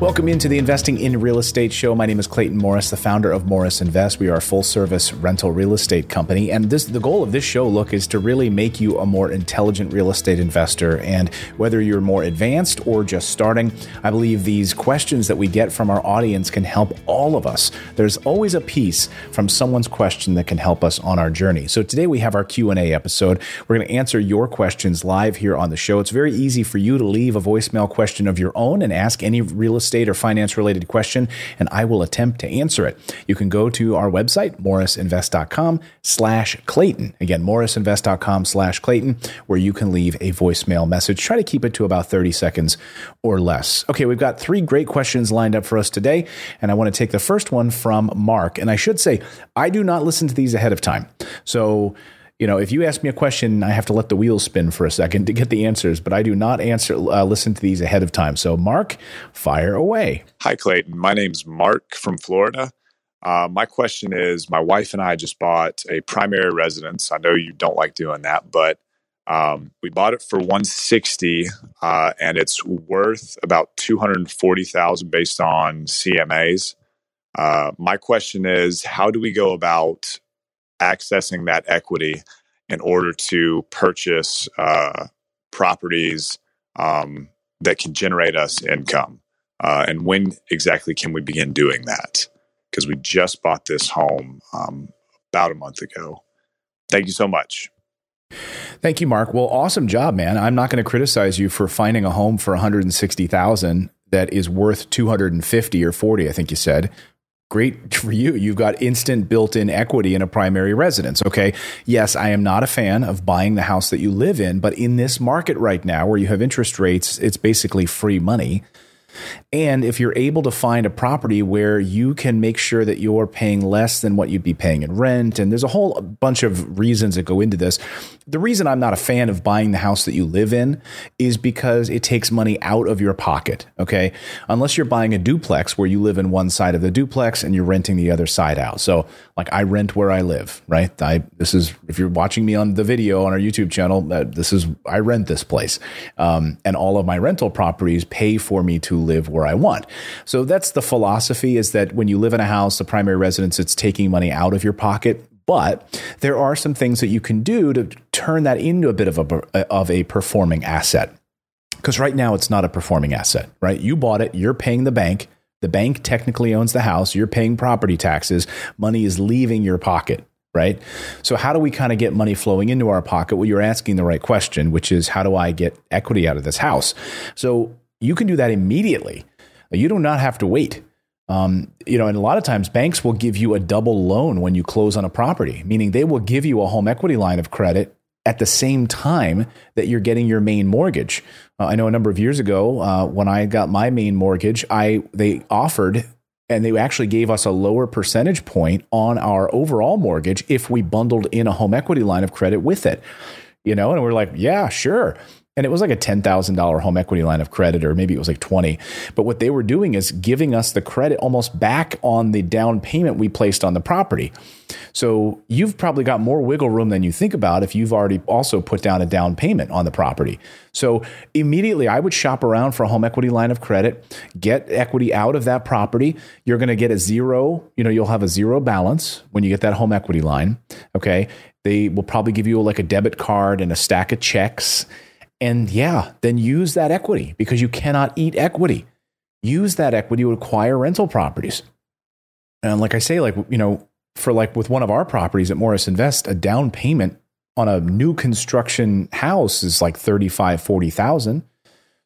Welcome into the Investing in Real Estate show. My name is Clayton Morris, the founder of Morris Invest. We are a full service rental real estate company. And this the goal of this show, look, is to really make you a more intelligent real estate investor. And whether you're more advanced or just starting, I believe these questions that we get from our audience can help all of us. There's always a piece from someone's question that can help us on our journey. So today we have our Q&A episode. We're going to answer your questions live here on the show. It's very easy for you to leave a voicemail question of your own and ask any real estate estate or finance related question, and I will attempt to answer it. You can go to our website, morrisinvest.com slash Clayton. Again, morrisinvest.com slash Clayton, where you can leave a voicemail message. Try to keep it to about 30 seconds or less. Okay, we've got three great questions lined up for us today, and I want to take the first one from Mark. And I should say, I do not listen to these ahead of time. So, you know, if you ask me a question, I have to let the wheels spin for a second to get the answers, but I do not answer, uh, listen to these ahead of time. So, Mark, fire away. Hi, Clayton. My name's Mark from Florida. Uh, my question is my wife and I just bought a primary residence. I know you don't like doing that, but um, we bought it for 160 uh, and it's worth about 240,000 based on CMAs. Uh, my question is how do we go about accessing that equity in order to purchase uh, properties um, that can generate us income. Uh, and when exactly can we begin doing that? Because we just bought this home um, about a month ago. Thank you so much. Thank you, Mark. Well, awesome job, man. I'm not going to criticize you for finding a home for 160,000 that is worth 250 or 40, I think you said, great for you. You've got instant built in equity in a primary residence. Okay. Yes, I am not a fan of buying the house that you live in, but in this market right now where you have interest rates, it's basically free money. And if you're able to find a property where you can make sure that you're paying less than what you'd be paying in rent, and there's a whole bunch of reasons that go into this. The reason I'm not a fan of buying the house that you live in is because it takes money out of your pocket. Okay. Unless you're buying a duplex where you live in one side of the duplex and you're renting the other side out. So, like, I rent where I live, right? I, this is, if you're watching me on the video on our YouTube channel, this is, I rent this place. Um, and all of my rental properties pay for me to live where I want. So that's the philosophy is that when you live in a house, the primary residence, it's taking money out of your pocket. But there are some things that you can do to turn that into a bit of a, of a performing asset. Because right now it's not a performing asset, right? You bought it, you're paying the bank. The bank technically owns the house, you're paying property taxes, money is leaving your pocket right? So, how do we kind of get money flowing into our pocket? Well, you're asking the right question, which is how do I get equity out of this house? So, you can do that immediately. You do not have to wait. Um, you know, and a lot of times banks will give you a double loan when you close on a property, meaning they will give you a home equity line of credit at the same time that you're getting your main mortgage. Uh, I know a number of years ago uh, when I got my main mortgage, I they offered and they actually gave us a lower percentage point on our overall mortgage if we bundled in a home equity line of credit with it. You know, and we're like, yeah, sure and it was like a $10,000 home equity line of credit or maybe it was like 20 but what they were doing is giving us the credit almost back on the down payment we placed on the property. So you've probably got more wiggle room than you think about if you've already also put down a down payment on the property. So immediately I would shop around for a home equity line of credit get equity out of that property. You're going to get a zero you know you'll have a zero balance when you get that home equity line okay? They will probably give you like a debit card and a stack of checks and yeah, then use that equity because you cannot eat equity. Use that equity to acquire rental properties. And like I say, like, you know, for like with one of our properties at Morris Invest, a down payment on a new construction house is like 35, 40,000.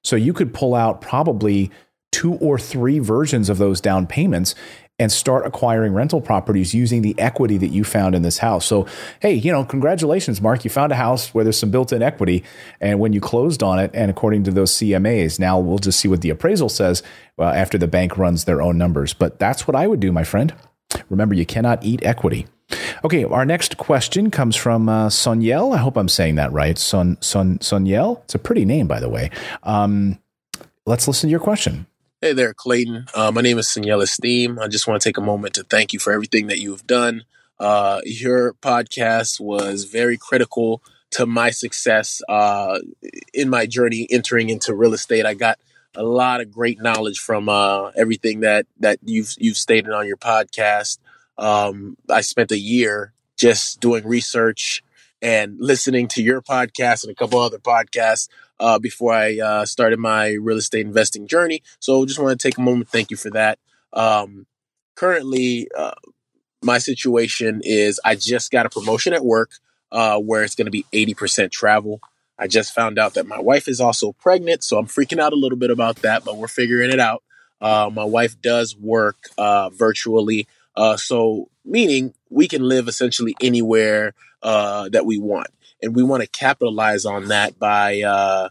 So you could pull out probably two or three versions of those down payments and start acquiring rental properties using the equity that you found in this house. So, hey, you know, congratulations, Mark. You found a house where there's some built in equity. And when you closed on it, and according to those CMAs, now we'll just see what the appraisal says uh, after the bank runs their own numbers. But that's what I would do, my friend. Remember, you cannot eat equity. Okay, our next question comes from uh, Soniel. I hope I'm saying that right. Son, Son, Soniel. It's a pretty name, by the way. Um, let's listen to your question. Hey there, Clayton. Uh, my name is Soniel Esteem. I just want to take a moment to thank you for everything that you've done. Uh, your podcast was very critical to my success uh, in my journey entering into real estate. I got a lot of great knowledge from uh, everything that that you've you've stated on your podcast. Um, I spent a year just doing research and listening to your podcast and a couple other podcasts uh, before I uh, started my real estate investing journey. So just want to take a moment. Thank you for that. Um, currently, uh, my situation is I just got a promotion at work uh, where it's going to be 80% travel. I just found out that my wife is also pregnant, so I'm freaking out a little bit about that, but we're figuring it out. Uh, my wife does work uh, virtually, so meaning we can live essentially anywhere that we want and we want to capitalize on that by uh,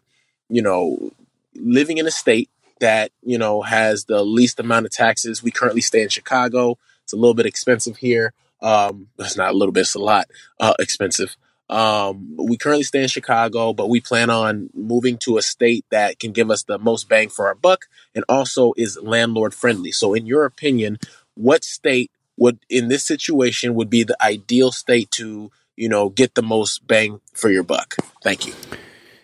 you know living in a state that you know has the least amount of taxes. We currently stay in Chicago. It's a little bit expensive here. Um, it's not a little bit; it's a lot uh, expensive. Um, we currently stay in Chicago, but we plan on moving to a state that can give us the most bang for our buck and also is landlord friendly. So, in your opinion, what state would, in this situation, would be the ideal state to you know, get the most bang for your buck. Thank you.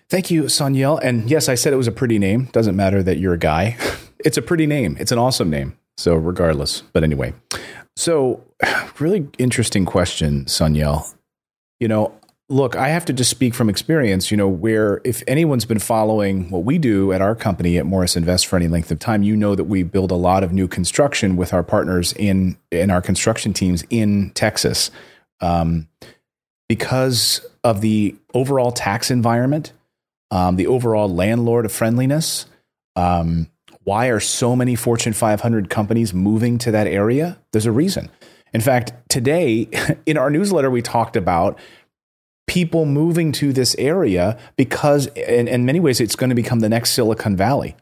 Thank you, Soniel. And yes, I said it was a pretty name. Doesn't matter that you're a guy. It's a pretty name. It's an awesome name. So regardless, but anyway. So really interesting question, Soniel. You know, look, I have to just speak from experience, you know, where if anyone's been following what we do at our company at Morris Invest for any length of time, you know that we build a lot of new construction with our partners in in our construction teams in Texas. Um, because of the overall tax environment, um, the overall landlord of friendliness. Um, why are so many Fortune 500 companies moving to that area? There's a reason. In fact, today in our newsletter, we talked about people moving to this area because, in, in many ways, it's going to become the next Silicon Valley.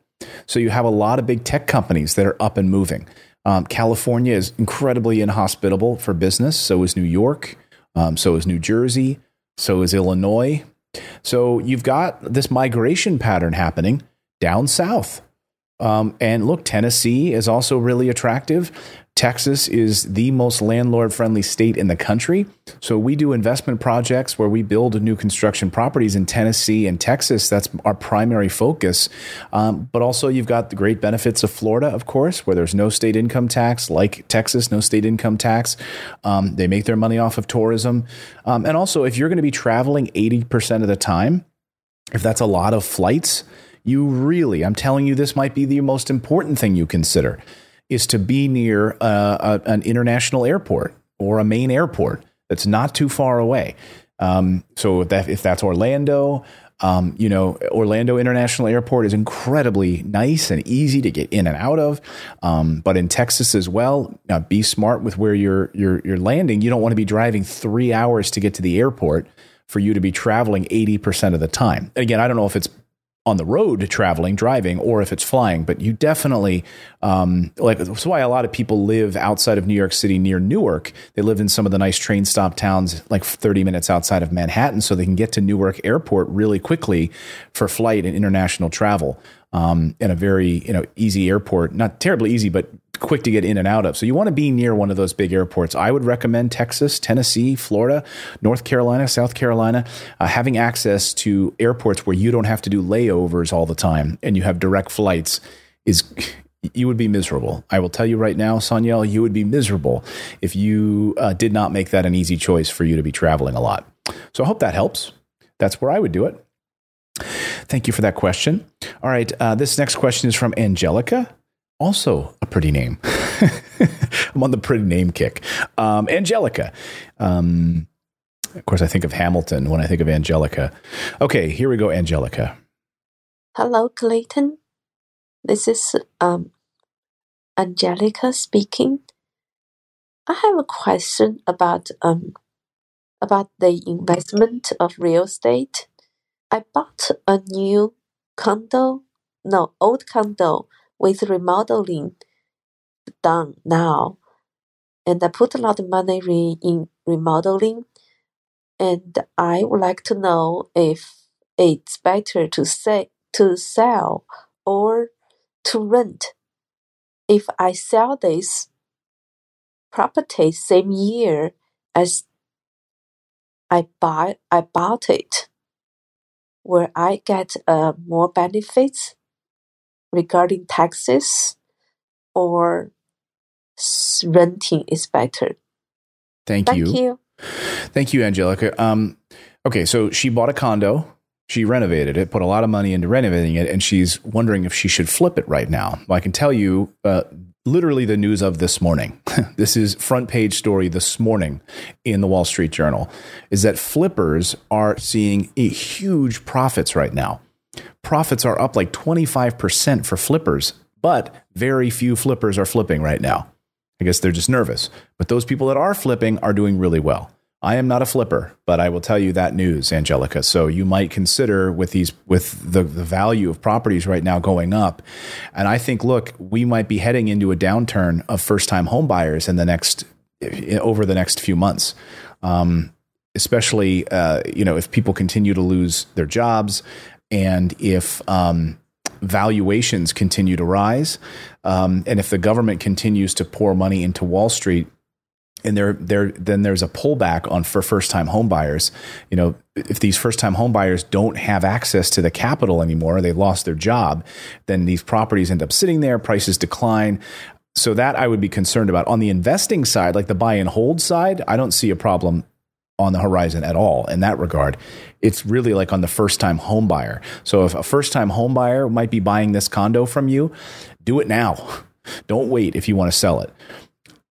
So you have a lot of big tech companies that are up and moving. Um, California is incredibly inhospitable for business. So is New York. Um, so is New Jersey. So is Illinois. So you've got this migration pattern happening down south. Um, and look, Tennessee is also really attractive. Texas is the most landlord friendly state in the country. So we do investment projects where we build new construction properties in Tennessee and Texas. That's our primary focus. Um, but also, you've got the great benefits of Florida, of course, where there's no state income tax, like Texas, no state income tax. Um, they make their money off of tourism. Um, and also, if you're going to be traveling 80% of the time, if that's a lot of flights, you really, I'm telling you, this might be the most important thing you consider is to be near uh, a, an international airport or a main airport that's not too far away. Um, so that, if that's Orlando, um, you know, Orlando International Airport is incredibly nice and easy to get in and out of. Um, but in Texas as well, uh, be smart with where you're you're you're landing. You don't want to be driving three hours to get to the airport for you to be traveling eighty percent of the time. again, I don't know if it's on the road traveling, driving, or if it's flying. But you definitely um, like that's why a lot of people live outside of New York City near Newark. They live in some of the nice train stop towns, like 30 minutes outside of Manhattan, so they can get to Newark Airport really quickly for flight and international travel. Um, in a very you know easy airport, not terribly easy, but quick to get in and out of. So you want to be near one of those big airports. I would recommend Texas, Tennessee, Florida, North Carolina, South Carolina, uh, having access to airports where you don't have to do layovers all the time and you have direct flights is you would be miserable. I will tell you right now, Soniel, you would be miserable if you uh, did not make that an easy choice for you to be traveling a lot. So I hope that helps. That's where I would do it. Thank you for that question. All right, uh, this next question is from Angelica also a pretty name. I'm on the pretty name kick. Um, Angelica. Um, of course, I think of Hamilton when I think of Angelica. Okay, here we go, Angelica. Hello, Clayton. This is um, Angelica speaking. I have a question about um about the investment of real estate. I bought a new condo, no, old condo with remodeling done now. And I put a lot of money re- in remodeling. And I would like to know if it's better to say to sell or to rent. If I sell this property same year as I buy I bought it, will I get uh, more benefits regarding taxes or renting is better? Thank, you. Thank you. you. Thank you, Angelica. Um, okay, so she bought a condo. She renovated it, put a lot of money into renovating it, and she's wondering if she should flip it right now. Well, I can tell you, uh, literally the news of this morning. this is front page story this morning in the Wall Street Journal is that flippers are seeing a huge profits right now. Profits are up like 25% for flippers, but very few flippers are flipping right now. I guess they're just nervous. But those people that are flipping are doing really well. I am not a flipper, but I will tell you that news, Angelica. So you might consider with these with the, the value of properties right now going up. And I think, look, we might be heading into a downturn of first time home buyers in the next over the next few months. Um, especially uh, you know if people continue to lose their jobs and if um, valuations continue to rise um, and if the government continues to pour money into Wall Street and there there then there's a pullback on for first time home buyers. You know, if these first time home buyers don't have access to the capital anymore, they've lost their job, then these properties end up sitting there, prices decline. So that I would be concerned about. On the investing side, like the buy and hold side, I don't see a problem on the horizon at all in that regard. It's really like on the first time home buyer. So if a first time home buyer might be buying this condo from you, do it now. Don't wait if you want to sell it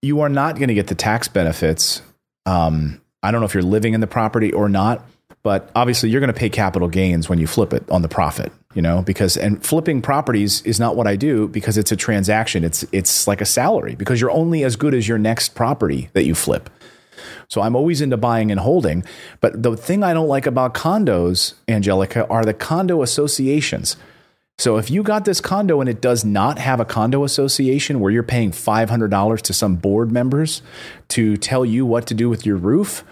you are not going to get the tax benefits. Um, I don't know if you're living in the property or not, but obviously you're going to pay capital gains when you flip it on the profit, you know, because and flipping properties is not what I do because it's a transaction. It's it's like a salary because you're only as good as your next property that you flip. So I'm always into buying and holding, but the thing I don't like about condos, Angelica, are the condo associations. So if you got this condo and it does not have a condo association where you're paying $500 to some board members to tell you what to do with your roof,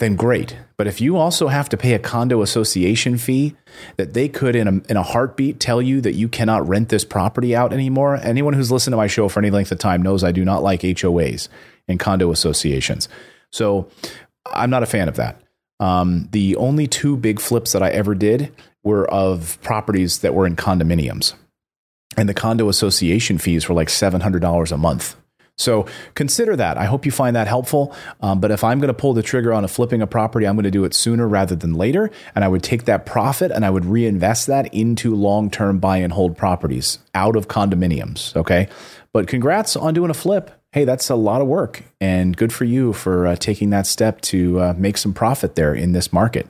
then great. But if you also have to pay a condo association fee that they could in a, in a heartbeat tell you that you cannot rent this property out anymore, anyone who's listened to my show for any length of time knows I do not like HOAs and condo associations. So I'm not a fan of that. Um, the only two big flips that I ever did were of properties that were in condominiums. And the condo association fees were like $700 a month. So consider that. I hope you find that helpful. Um, but if I'm going to pull the trigger on a flipping a property, I'm going to do it sooner rather than later. And I would take that profit and I would reinvest that into long term buy and hold properties out of condominiums. Okay. But congrats on doing a flip hey, that's a lot of work. And good for you for uh, taking that step to uh, make some profit there in this market.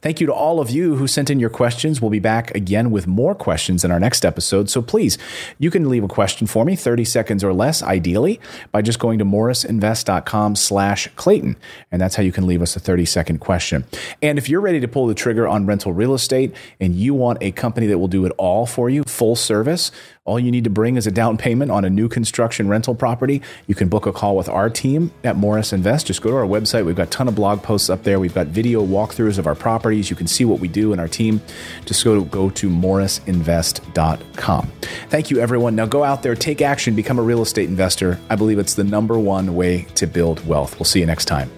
Thank you to all of you who sent in your questions. We'll be back again with more questions in our next episode. So please, you can leave a question for me, 30 seconds or less, ideally, by just going to morrisinvest.com slash Clayton. And that's how you can leave us a 30 second question. And if you're ready to pull the trigger on rental real estate and you want a company that will do it all for you, full service, all you need to bring is a down payment on a new construction rental property. You can book a call with our team at Morris Invest. Just go to our website. We've got a ton of blog posts up there. We've got video walkthroughs of our properties. You can see what we do in our team. Just go to, go to morrisinvest.com. Thank you, everyone. Now go out there, take action, become a real estate investor. I believe it's the number one way to build wealth. We'll see you next time.